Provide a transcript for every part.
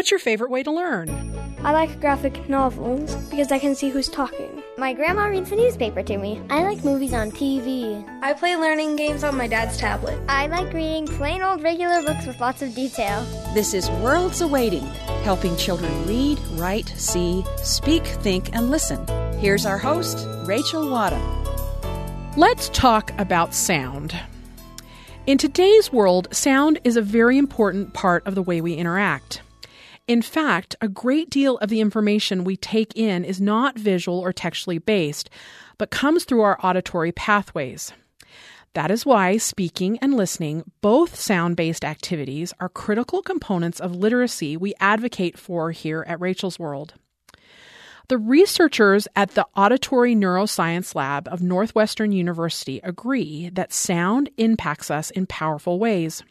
What's your favorite way to learn? I like graphic novels because I can see who's talking. My grandma reads the newspaper to me. I like movies on TV. I play learning games on my dad's tablet. I like reading plain old regular books with lots of detail. This is Worlds Awaiting, helping children read, write, see, speak, think, and listen. Here's our host, Rachel Wadham. Let's talk about sound. In today's world, sound is a very important part of the way we interact. In fact, a great deal of the information we take in is not visual or textually based, but comes through our auditory pathways. That is why speaking and listening, both sound based activities, are critical components of literacy we advocate for here at Rachel's World. The researchers at the Auditory Neuroscience Lab of Northwestern University agree that sound impacts us in powerful ways.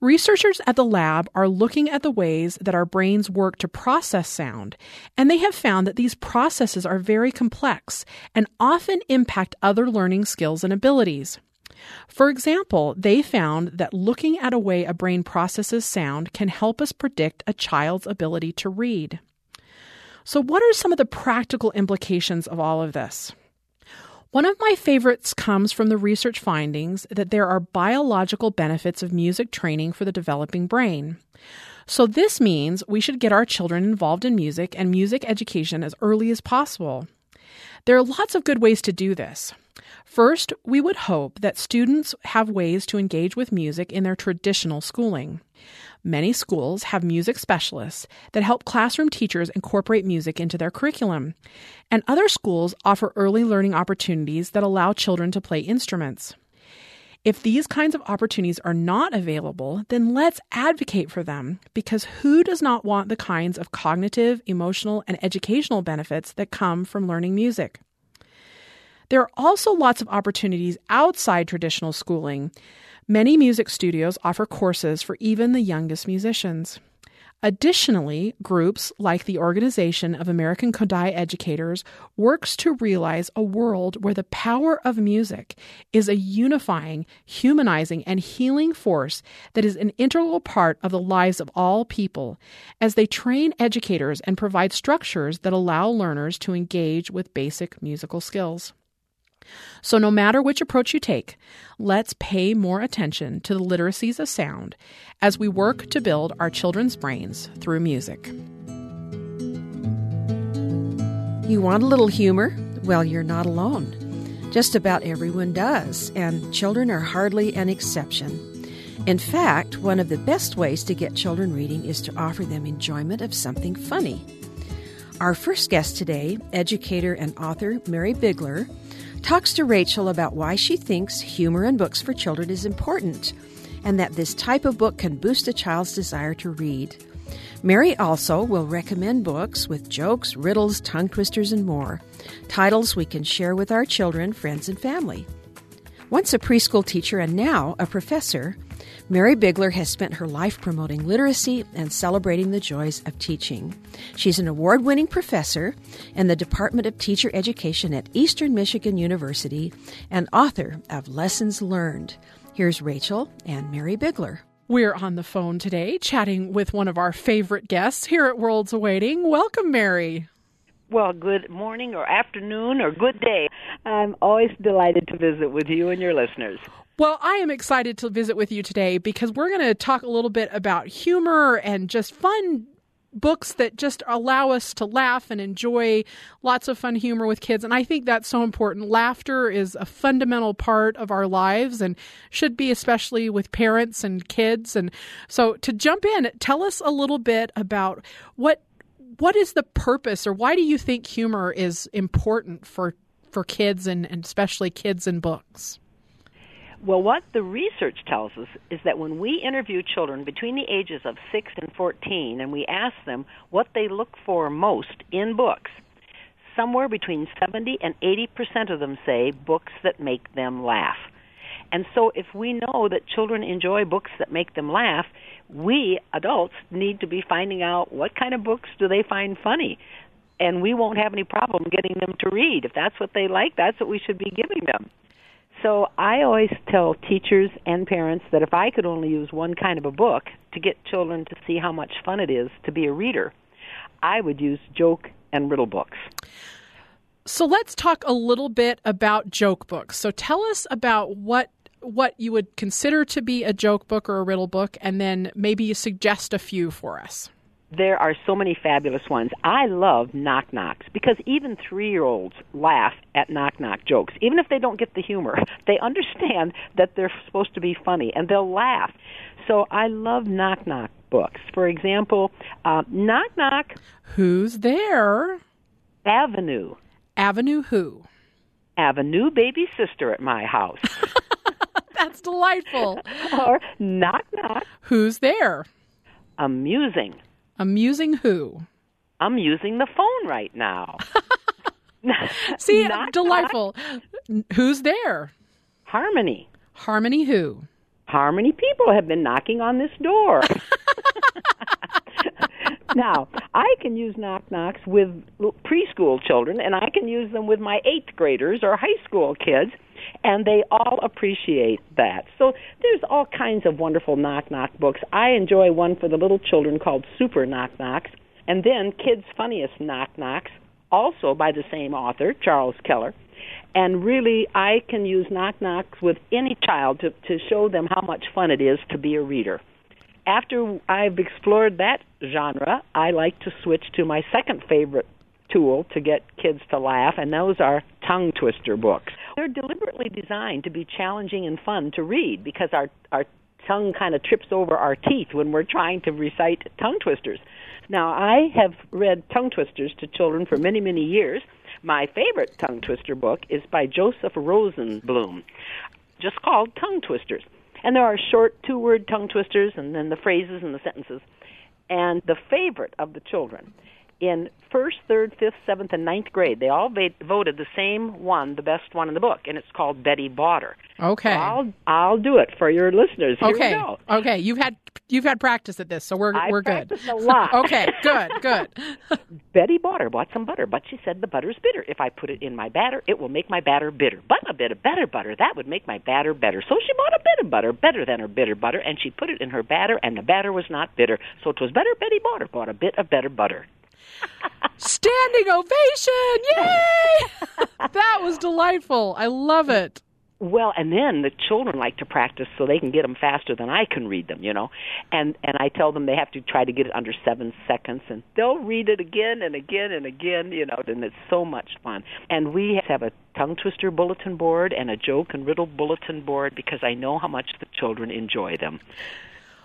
Researchers at the lab are looking at the ways that our brains work to process sound, and they have found that these processes are very complex and often impact other learning skills and abilities. For example, they found that looking at a way a brain processes sound can help us predict a child's ability to read. So, what are some of the practical implications of all of this? One of my favorites comes from the research findings that there are biological benefits of music training for the developing brain. So, this means we should get our children involved in music and music education as early as possible. There are lots of good ways to do this. First, we would hope that students have ways to engage with music in their traditional schooling. Many schools have music specialists that help classroom teachers incorporate music into their curriculum, and other schools offer early learning opportunities that allow children to play instruments. If these kinds of opportunities are not available, then let's advocate for them because who does not want the kinds of cognitive, emotional, and educational benefits that come from learning music? There are also lots of opportunities outside traditional schooling Many music studios offer courses for even the youngest musicians. Additionally, groups like the Organization of American Kodály Educators works to realize a world where the power of music is a unifying, humanizing, and healing force that is an integral part of the lives of all people as they train educators and provide structures that allow learners to engage with basic musical skills. So, no matter which approach you take, let's pay more attention to the literacies of sound as we work to build our children's brains through music. You want a little humor? Well, you're not alone. Just about everyone does, and children are hardly an exception. In fact, one of the best ways to get children reading is to offer them enjoyment of something funny. Our first guest today, educator and author Mary Bigler, talks to Rachel about why she thinks humor in books for children is important and that this type of book can boost a child's desire to read. Mary also will recommend books with jokes, riddles, tongue twisters, and more. Titles we can share with our children, friends, and family. Once a preschool teacher and now a professor, Mary Bigler has spent her life promoting literacy and celebrating the joys of teaching. She's an award winning professor in the Department of Teacher Education at Eastern Michigan University and author of Lessons Learned. Here's Rachel and Mary Bigler. We're on the phone today chatting with one of our favorite guests here at Worlds Awaiting. Welcome, Mary. Well, good morning or afternoon or good day. I'm always delighted to visit with you and your listeners. Well, I am excited to visit with you today because we're going to talk a little bit about humor and just fun books that just allow us to laugh and enjoy lots of fun humor with kids. And I think that's so important. Laughter is a fundamental part of our lives and should be, especially with parents and kids. And so, to jump in, tell us a little bit about what what is the purpose or why do you think humor is important for for kids and, and especially kids in books? Well, what the research tells us is that when we interview children between the ages of 6 and 14 and we ask them what they look for most in books, somewhere between 70 and 80% of them say books that make them laugh. And so if we know that children enjoy books that make them laugh, we adults need to be finding out what kind of books do they find funny. And we won't have any problem getting them to read. If that's what they like, that's what we should be giving them. So I always tell teachers and parents that if I could only use one kind of a book to get children to see how much fun it is to be a reader, I would use joke and riddle books. So let's talk a little bit about joke books. So tell us about what what you would consider to be a joke book or a riddle book and then maybe suggest a few for us. There are so many fabulous ones. I love knock knocks because even three year olds laugh at knock knock jokes. Even if they don't get the humor, they understand that they're supposed to be funny and they'll laugh. So I love knock knock books. For example, uh, knock knock. Who's there? Avenue. Avenue who? Avenue baby sister at my house. That's delightful. or knock knock. Who's there? Amusing. Amusing who? I'm using the phone right now. See, delightful. Who's there? Harmony. Harmony who? Harmony people have been knocking on this door. now, I can use knock knocks with preschool children, and I can use them with my eighth graders or high school kids, and they all appreciate that. So there's all kinds of wonderful knock knock books. I enjoy one for the little children called Super Knock Knocks, and then Kids' Funniest Knock Knocks, also by the same author, Charles Keller. And really, I can use knock knocks with any child to, to show them how much fun it is to be a reader after I've explored that genre, I like to switch to my second favorite tool to get kids to laugh, and those are tongue twister books. They're deliberately designed to be challenging and fun to read because our our tongue kind of trips over our teeth when we're trying to recite tongue twisters. Now, I have read tongue twisters to children for many, many years. My favorite tongue twister book is by Joseph Rosenbloom, just called Tongue Twisters. And there are short two word tongue twisters and then the phrases and the sentences. And the favorite of the children in first, third, fifth, seventh, and ninth grade, they all voted the same one, the best one in the book, and it's called Betty Botter. Okay, so I'll I'll do it for your listeners. Here okay, okay, you've had you've had practice at this, so we're I we're good. a lot. okay, good, good. Betty Botter bought some butter, but she said the butter's bitter. If I put it in my batter, it will make my batter bitter. But a bit of better butter that would make my batter better. So she bought a bit of butter, better than her bitter butter, and she put it in her batter, and the batter was not bitter. So it was better. Betty Botter bought a bit of better butter. Standing ovation! Yay! that was delightful. I love it. Well, and then the children like to practice so they can get them faster than I can read them, you know. And and I tell them they have to try to get it under 7 seconds and they'll read it again and again and again, you know, and it's so much fun. And we have a tongue twister bulletin board and a joke and riddle bulletin board because I know how much the children enjoy them.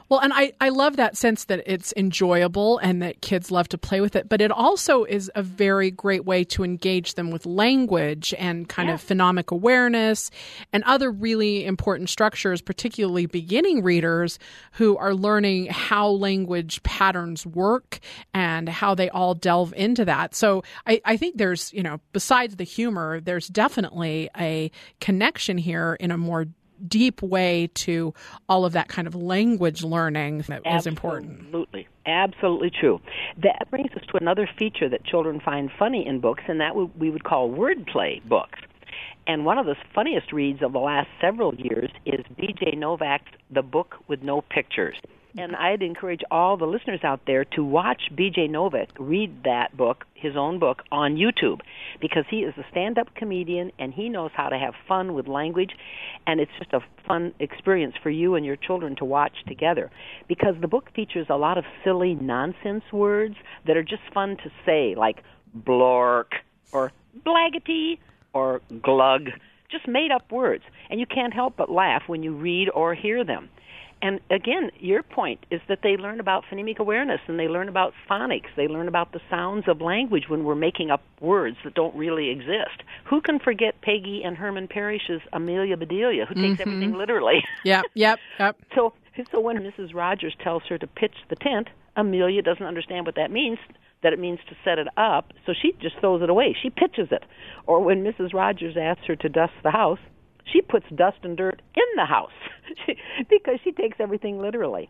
Well, and I, I love that sense that it's enjoyable and that kids love to play with it, but it also is a very great way to engage them with language and kind yeah. of phonemic awareness and other really important structures, particularly beginning readers who are learning how language patterns work and how they all delve into that. So I, I think there's, you know, besides the humor, there's definitely a connection here in a more deep way to all of that kind of language learning that Absolutely. is important. Absolutely. Absolutely true. That brings us to another feature that children find funny in books, and that we would call wordplay books. And one of the funniest reads of the last several years is B.J. Novak's The Book with No Pictures. And I'd encourage all the listeners out there to watch B.J. Novak read that book, his own book, on YouTube, because he is a stand-up comedian and he knows how to have fun with language, and it's just a fun experience for you and your children to watch together. Because the book features a lot of silly nonsense words that are just fun to say, like blork or blaggety or glug, just made up words, and you can't help but laugh when you read or hear them. And again, your point is that they learn about phonemic awareness and they learn about phonics. They learn about the sounds of language when we're making up words that don't really exist. Who can forget Peggy and Herman Parish's Amelia Bedelia, who takes mm-hmm. everything literally? Yep, yep, yep. so, so when Mrs. Rogers tells her to pitch the tent, Amelia doesn't understand what that means that it means to set it up, so she just throws it away. She pitches it. Or when Mrs. Rogers asks her to dust the house, she puts dust and dirt in the house because she takes everything literally.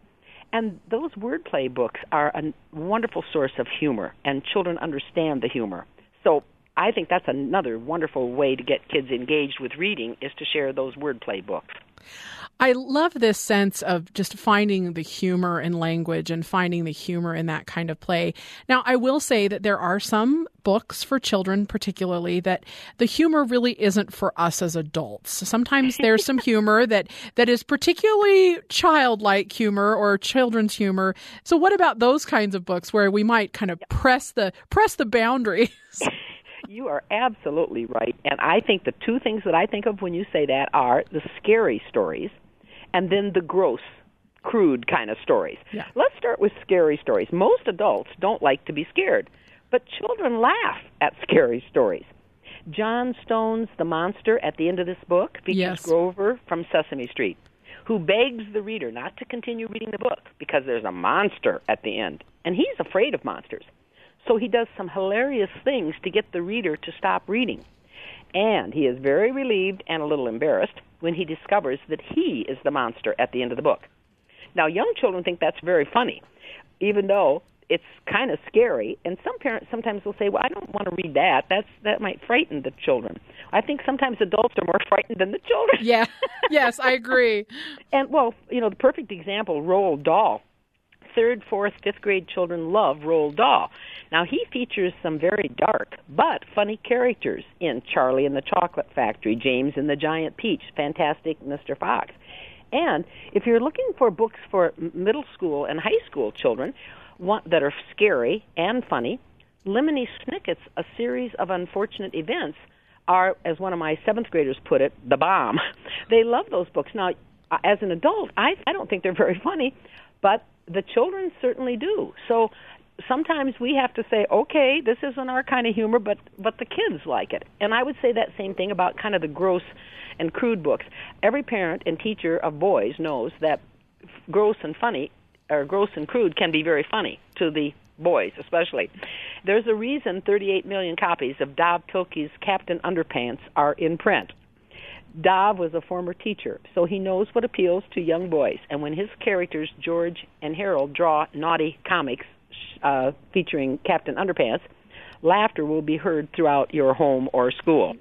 And those wordplay books are a wonderful source of humor, and children understand the humor. So I think that's another wonderful way to get kids engaged with reading is to share those wordplay books. I love this sense of just finding the humor in language and finding the humor in that kind of play. Now, I will say that there are some books for children, particularly, that the humor really isn't for us as adults. Sometimes there's some humor that, that is particularly childlike humor or children's humor. So, what about those kinds of books where we might kind of press the press the boundaries? You are absolutely right. And I think the two things that I think of when you say that are the scary stories and then the gross, crude kind of stories. Yeah. Let's start with scary stories. Most adults don't like to be scared, but children laugh at scary stories. Jon Stone's The Monster at the end of this book features Yes. Grover from Sesame Street, who begs the reader not to continue reading the book because there's a monster at the end. And he's afraid of monsters. So he does some hilarious things to get the reader to stop reading. And he is very relieved and a little embarrassed when he discovers that he is the monster at the end of the book. Now, young children think that's very funny, even though it's kind of scary. And some parents sometimes will say, "Well, I don't want to read that. That's that might frighten the children." I think sometimes adults are more frightened than the children. Yeah. Yes, I agree. And well, you know, the perfect example, Roald Dahl. Third, fourth, fifth grade children love Roald Dahl. Now he features some very dark but funny characters in Charlie and the Chocolate Factory, James and the Giant Peach, Fantastic Mr. Fox. And if you're looking for books for middle school and high school children that are scary and funny, Lemony Snicket's A Series of Unfortunate Events are, as one of my seventh graders put it, the bomb. They love those books. Now, as an adult, I, I don't think they're very funny, but the children certainly do. So sometimes we have to say, okay, this isn't our kind of humor, but but the kids like it. And I would say that same thing about kind of the gross and crude books. Every parent and teacher of boys knows that gross and funny or gross and crude can be very funny to the boys especially. There's a reason 38 million copies of Dav Pilkey's Captain Underpants are in print. Dav was a former teacher, so he knows what appeals to young boys. And when his characters, George and Harold, draw naughty comics uh, featuring Captain Underpants, laughter will be heard throughout your home or school.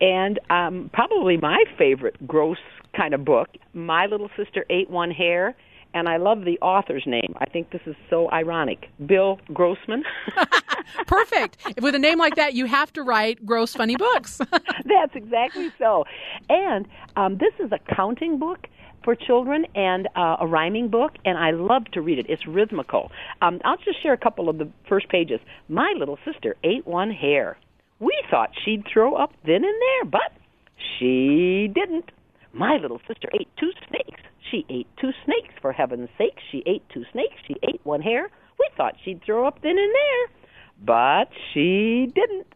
And um, probably my favorite gross kind of book, My Little Sister Ate One Hair, and I love the author's name. I think this is so ironic. Bill Grossman. Perfect. With a name like that, you have to write gross, funny books. That's exactly so. And um, this is a counting book for children and uh, a rhyming book, and I love to read it. It's rhythmical. Um, I'll just share a couple of the first pages. My little sister ate one hair. We thought she'd throw up then and there, but she didn't. My little sister ate two snakes. She ate two snakes, for heaven's sake. She ate two snakes. She ate one hair. We thought she'd throw up then and there, but she didn't.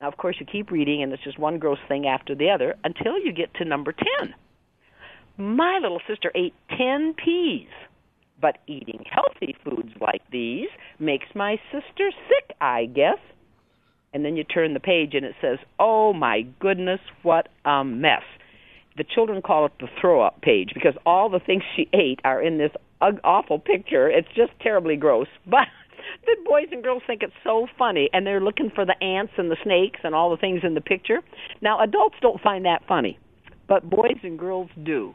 Now, of course, you keep reading, and it's just one gross thing after the other until you get to number 10. My little sister ate 10 peas, but eating healthy foods like these makes my sister sick, I guess. And then you turn the page, and it says, Oh my goodness, what a mess. The children call it the throw up page because all the things she ate are in this awful picture. It's just terribly gross. But the boys and girls think it's so funny, and they're looking for the ants and the snakes and all the things in the picture. Now, adults don't find that funny, but boys and girls do.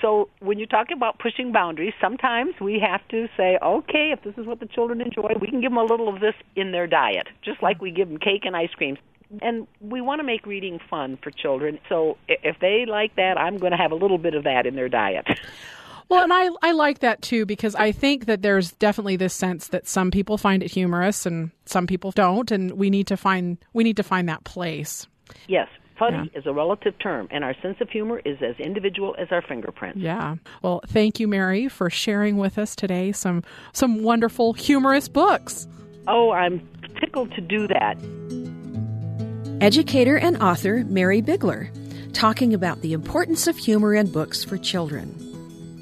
So when you're talking about pushing boundaries, sometimes we have to say, okay, if this is what the children enjoy, we can give them a little of this in their diet, just like we give them cake and ice cream. And we want to make reading fun for children. So if they like that, I'm going to have a little bit of that in their diet. Well, and I, I like that too because I think that there's definitely this sense that some people find it humorous and some people don't, and we need to find we need to find that place. yes, funny is a relative term, and our sense of humor is as individual as our fingerprint. Yeah. Well, thank you, Mary, for sharing with us today some some wonderful humorous books. Oh, I'm tickled to do that. Educator and author Mary Bigler, talking about the importance of humor in books for children.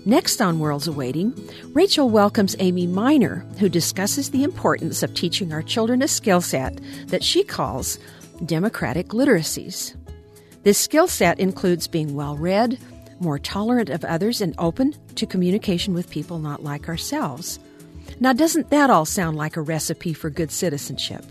Next on Worlds Awaiting, Rachel welcomes Amy Miner, who discusses the importance of teaching our children a skill set that she calls democratic literacies. This skill set includes being well read, more tolerant of others, and open to communication with people not like ourselves. Now, doesn't that all sound like a recipe for good citizenship?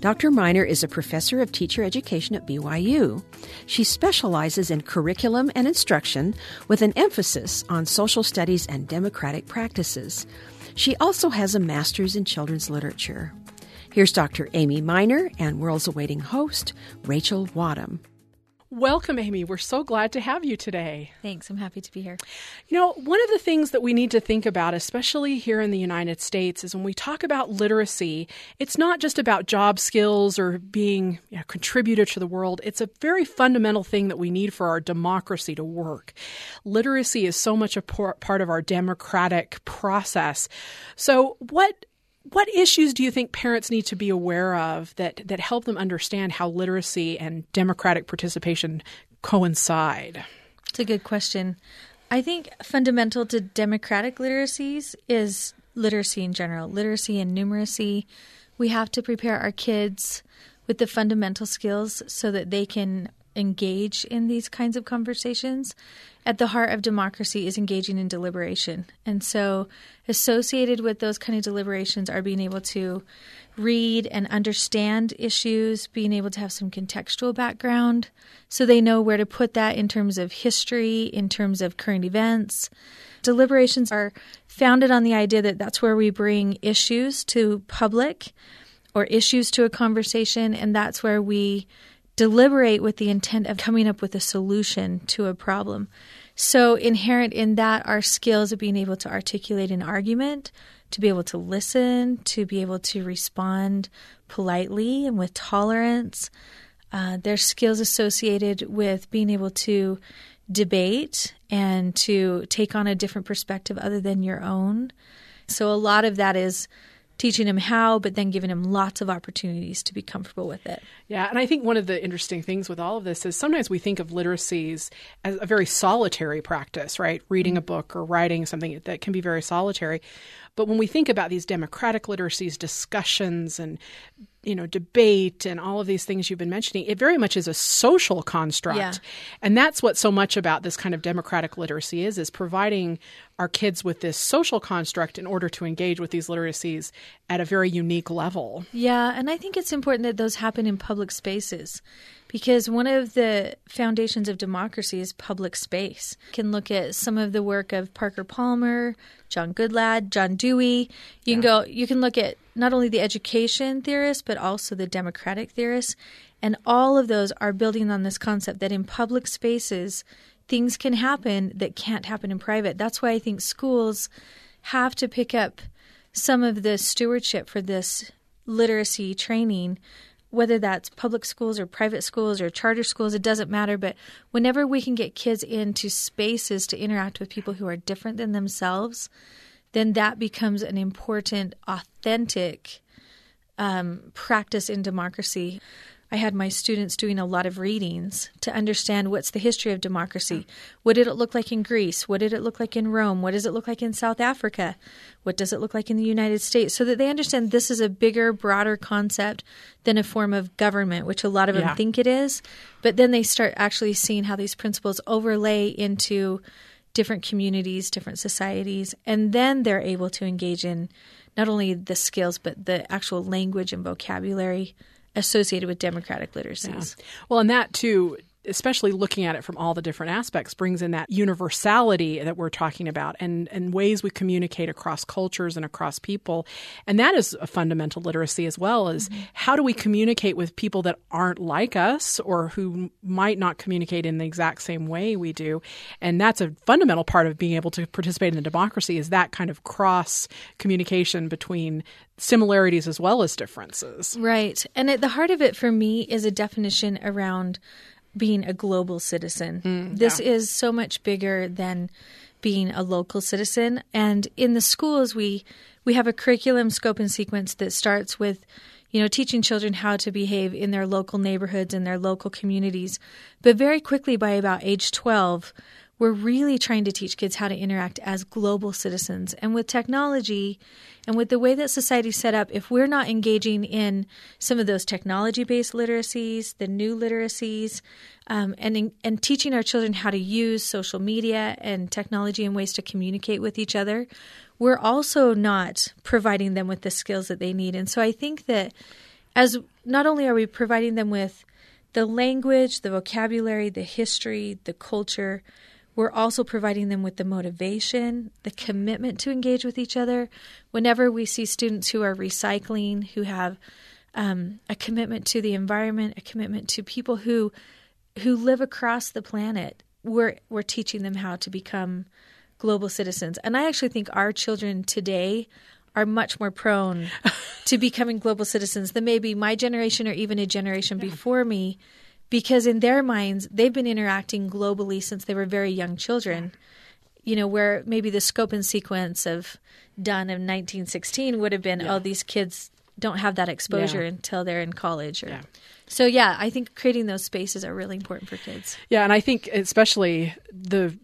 Dr. Miner is a professor of teacher education at BYU. She specializes in curriculum and instruction with an emphasis on social studies and democratic practices. She also has a master's in children's literature. Here's Dr. Amy Miner and World's Awaiting host, Rachel Wadham. Welcome, Amy. We're so glad to have you today. Thanks. I'm happy to be here. You know, one of the things that we need to think about, especially here in the United States, is when we talk about literacy, it's not just about job skills or being a contributor to the world. It's a very fundamental thing that we need for our democracy to work. Literacy is so much a part of our democratic process. So, what what issues do you think parents need to be aware of that, that help them understand how literacy and democratic participation coincide? It's a good question. I think fundamental to democratic literacies is literacy in general, literacy and numeracy. We have to prepare our kids with the fundamental skills so that they can engage in these kinds of conversations. At the heart of democracy is engaging in deliberation. And so, associated with those kind of deliberations are being able to read and understand issues, being able to have some contextual background so they know where to put that in terms of history, in terms of current events. Deliberations are founded on the idea that that's where we bring issues to public or issues to a conversation, and that's where we deliberate with the intent of coming up with a solution to a problem. So, inherent in that are skills of being able to articulate an argument, to be able to listen, to be able to respond politely and with tolerance. Uh, there's skills associated with being able to debate and to take on a different perspective other than your own. So, a lot of that is teaching him how, but then giving him lots of opportunities to be comfortable with it. Yeah, and I think one of the interesting things with all of this is sometimes we think of literacies as a very solitary practice, right? Reading a mm-hmm. book or writing something that can be very solitary. But when we think about these democratic literacies, discussions and you know debate and all of these things you've been mentioning, it very much is a social construct, yeah. and that's what so much about this kind of democratic literacy is: is providing our kids with this social construct in order to engage with these literacies at a very unique level. Yeah, and I think it's important that those happen in public spaces because one of the foundations of democracy is public space. You can look at some of the work of Parker Palmer, John Goodlad, John Dewey. You yeah. can go you can look at not only the education theorists but also the democratic theorists and all of those are building on this concept that in public spaces things can happen that can't happen in private. That's why I think schools have to pick up some of the stewardship for this literacy training whether that's public schools or private schools or charter schools, it doesn't matter. But whenever we can get kids into spaces to interact with people who are different than themselves, then that becomes an important, authentic um, practice in democracy. I had my students doing a lot of readings to understand what's the history of democracy. What did it look like in Greece? What did it look like in Rome? What does it look like in South Africa? What does it look like in the United States? So that they understand this is a bigger, broader concept than a form of government, which a lot of them think it is. But then they start actually seeing how these principles overlay into different communities, different societies, and then they're able to engage in not only the skills, but the actual language and vocabulary associated with democratic literacies. Yeah. Well, and that too especially looking at it from all the different aspects, brings in that universality that we're talking about and, and ways we communicate across cultures and across people. And that is a fundamental literacy as well as mm-hmm. how do we communicate with people that aren't like us or who might not communicate in the exact same way we do. And that's a fundamental part of being able to participate in the democracy is that kind of cross communication between similarities as well as differences. Right. And at the heart of it for me is a definition around being a global citizen. Mm, this yeah. is so much bigger than being a local citizen. And in the schools, we we have a curriculum scope and sequence that starts with you know teaching children how to behave in their local neighborhoods and their local communities but very quickly by about age 12 we're really trying to teach kids how to interact as global citizens. And with technology and with the way that society's set up, if we're not engaging in some of those technology based literacies, the new literacies, um, and, and teaching our children how to use social media and technology in ways to communicate with each other, we're also not providing them with the skills that they need. And so I think that as not only are we providing them with the language, the vocabulary, the history, the culture, we're also providing them with the motivation, the commitment to engage with each other. Whenever we see students who are recycling, who have um, a commitment to the environment, a commitment to people who who live across the planet, we're we're teaching them how to become global citizens. And I actually think our children today are much more prone to becoming global citizens than maybe my generation or even a generation yeah. before me because in their minds they've been interacting globally since they were very young children you know where maybe the scope and sequence of done in 1916 would have been oh, yeah. oh these kids don't have that exposure yeah. until they're in college or, yeah. so yeah i think creating those spaces are really important for kids yeah and i think especially the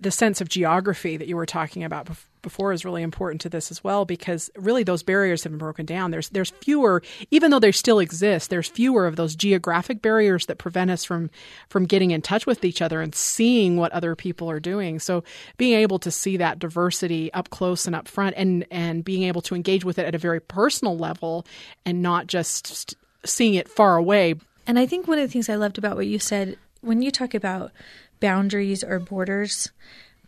the sense of geography that you were talking about before is really important to this as well because really those barriers have been broken down. There's there's fewer, even though they still exist. There's fewer of those geographic barriers that prevent us from from getting in touch with each other and seeing what other people are doing. So being able to see that diversity up close and up front, and and being able to engage with it at a very personal level, and not just seeing it far away. And I think one of the things I loved about what you said when you talk about boundaries or borders.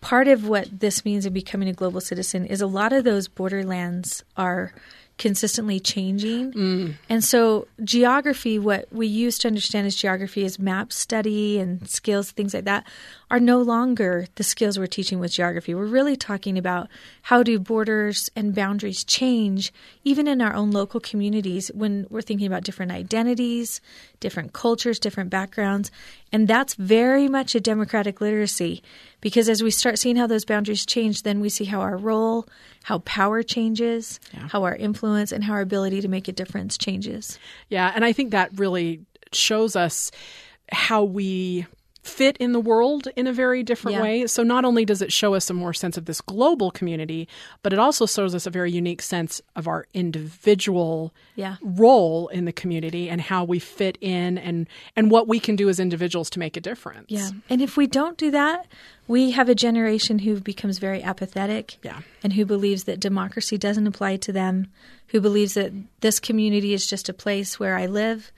Part of what this means of becoming a global citizen is a lot of those borderlands are consistently changing. Mm. And so, geography, what we used to understand as geography is map study and skills, things like that, are no longer the skills we're teaching with geography. We're really talking about how do borders and boundaries change, even in our own local communities, when we're thinking about different identities, different cultures, different backgrounds. And that's very much a democratic literacy because as we start seeing how those boundaries change, then we see how our role, how power changes, yeah. how our influence, and how our ability to make a difference changes. Yeah, and I think that really shows us how we fit in the world in a very different yeah. way. So not only does it show us a more sense of this global community, but it also shows us a very unique sense of our individual yeah. role in the community and how we fit in and and what we can do as individuals to make a difference. Yeah. And if we don't do that, we have a generation who becomes very apathetic yeah. and who believes that democracy doesn't apply to them, who believes that this community is just a place where I live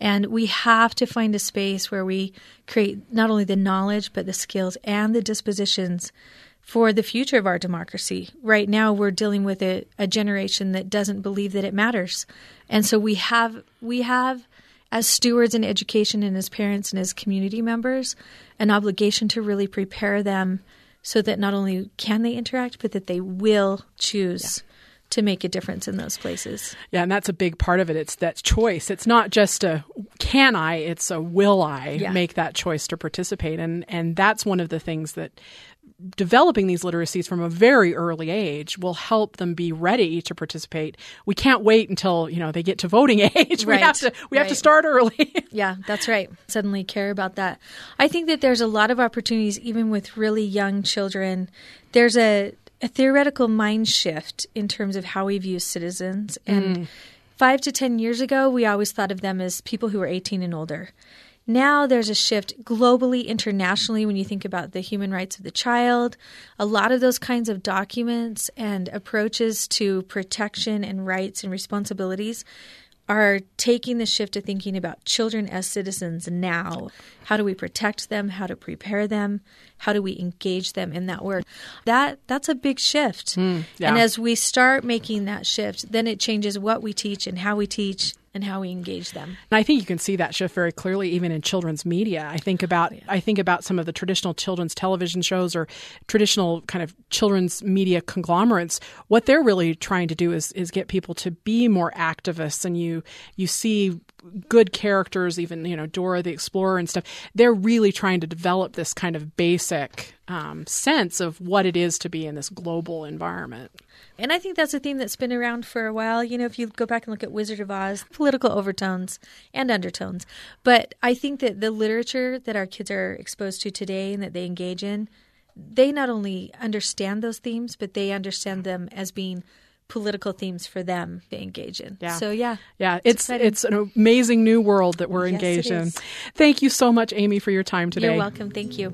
and we have to find a space where we create not only the knowledge, but the skills and the dispositions for the future of our democracy. Right now, we're dealing with a, a generation that doesn't believe that it matters. And so we have, we have, as stewards in education and as parents and as community members, an obligation to really prepare them so that not only can they interact, but that they will choose. Yeah to make a difference in those places. Yeah, and that's a big part of it. It's that choice. It's not just a can I, it's a will I yeah. make that choice to participate. And and that's one of the things that developing these literacies from a very early age will help them be ready to participate. We can't wait until, you know, they get to voting age. Right. We have to we right. have to start early. yeah, that's right. Suddenly care about that. I think that there's a lot of opportunities even with really young children. There's a a theoretical mind shift in terms of how we view citizens. And mm. five to 10 years ago, we always thought of them as people who were 18 and older. Now there's a shift globally, internationally, when you think about the human rights of the child. A lot of those kinds of documents and approaches to protection and rights and responsibilities are taking the shift to thinking about children as citizens now. How do we protect them? How to prepare them? How do we engage them in that work? That that's a big shift. Mm, yeah. And as we start making that shift, then it changes what we teach and how we teach and how we engage them. And I think you can see that shift very clearly even in children's media. I think about yeah. I think about some of the traditional children's television shows or traditional kind of children's media conglomerates. What they're really trying to do is is get people to be more activists and you you see good characters, even you know Dora the Explorer and stuff. They're really trying to develop this kind of basic um, sense of what it is to be in this global environment. And I think that's a theme that's been around for a while. You know, if you go back and look at Wizard of Oz, political overtones and undertones. But I think that the literature that our kids are exposed to today and that they engage in, they not only understand those themes, but they understand them as being political themes for them to engage in. Yeah. So yeah. Yeah, it's it's, it's an amazing new world that we're yes, engaged in. Thank you so much Amy for your time today. You're welcome. Thank you.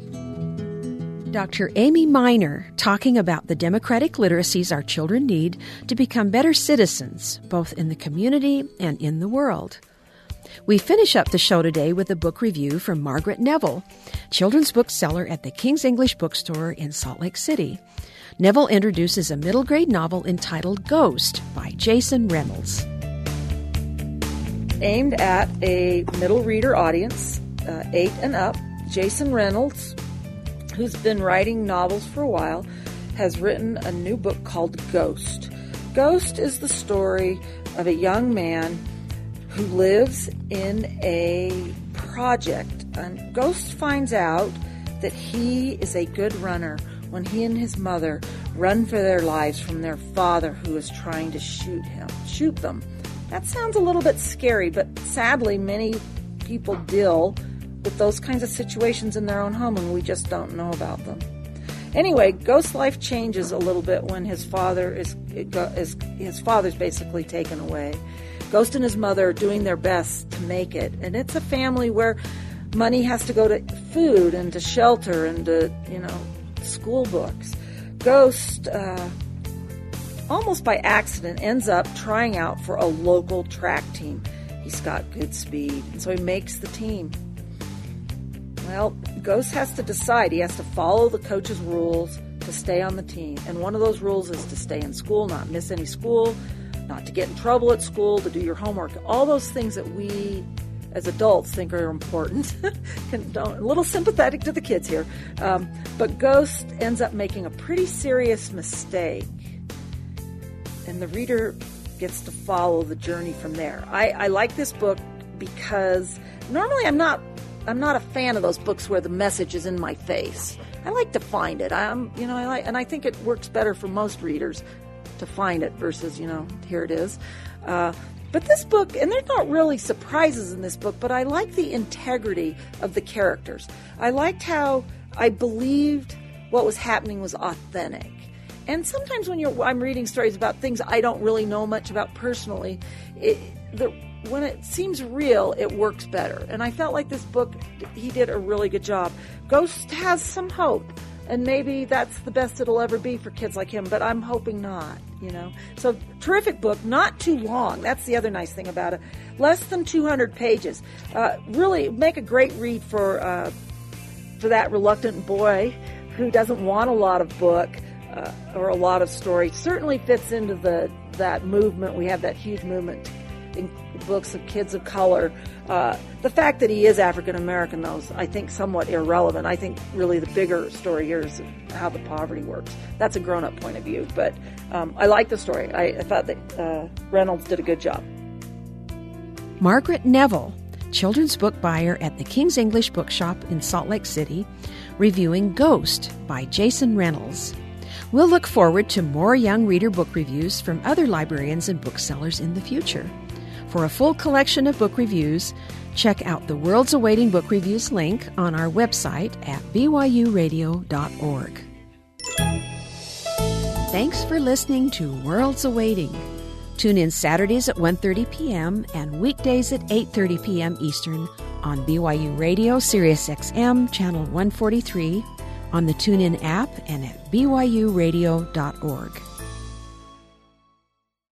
Dr. Amy Miner talking about the democratic literacies our children need to become better citizens, both in the community and in the world. We finish up the show today with a book review from Margaret Neville, children's bookseller at the King's English Bookstore in Salt Lake City. Neville introduces a middle grade novel entitled Ghost by Jason Reynolds. Aimed at a middle reader audience, uh, eight and up, Jason Reynolds who's been writing novels for a while, has written a new book called Ghost. Ghost is the story of a young man who lives in a project. And Ghost finds out that he is a good runner when he and his mother run for their lives from their father who is trying to shoot him, shoot them. That sounds a little bit scary, but sadly many people deal with those kinds of situations in their own home and we just don't know about them. Anyway, Ghost's life changes a little bit when his father is, is his father's basically taken away. Ghost and his mother are doing their best to make it, and it's a family where money has to go to food and to shelter and to you know school books. Ghost, uh, almost by accident, ends up trying out for a local track team. He's got good speed, and so he makes the team. Well, Ghost has to decide. He has to follow the coach's rules to stay on the team. And one of those rules is to stay in school, not miss any school, not to get in trouble at school, to do your homework. All those things that we as adults think are important. a little sympathetic to the kids here. Um, but Ghost ends up making a pretty serious mistake. And the reader gets to follow the journey from there. I, I like this book because normally I'm not I'm not a fan of those books where the message is in my face. I like to find it. I'm, you know, I like, and I think it works better for most readers to find it versus, you know, here it is. Uh, but this book, and there's not really surprises in this book, but I like the integrity of the characters. I liked how I believed what was happening was authentic. And sometimes when you're, I'm reading stories about things I don't really know much about personally, it, the when it seems real, it works better. And I felt like this book, he did a really good job. Ghost has some hope, and maybe that's the best it'll ever be for kids like him, but I'm hoping not, you know. So, terrific book, not too long. That's the other nice thing about it. Less than 200 pages. Uh, really make a great read for, uh, for that reluctant boy who doesn't want a lot of book. Uh, or a lot of story certainly fits into the that movement. We have that huge movement books of kids of color. Uh, the fact that he is African American, though, is, I think somewhat irrelevant. I think really the bigger story here is how the poverty works. That's a grown up point of view, but um, I like the story. I, I thought that uh, Reynolds did a good job. Margaret Neville, children's book buyer at the King's English Bookshop in Salt Lake City, reviewing Ghost by Jason Reynolds. We'll look forward to more young reader book reviews from other librarians and booksellers in the future. For a full collection of book reviews, check out the World's Awaiting Book Reviews link on our website at byuradio.org. Thanks for listening to Worlds Awaiting. Tune in Saturdays at 1:30 p.m. and weekdays at 8:30 p.m. Eastern on BYU Radio Sirius XM channel 143 on the TuneIn app and at byuradio.org.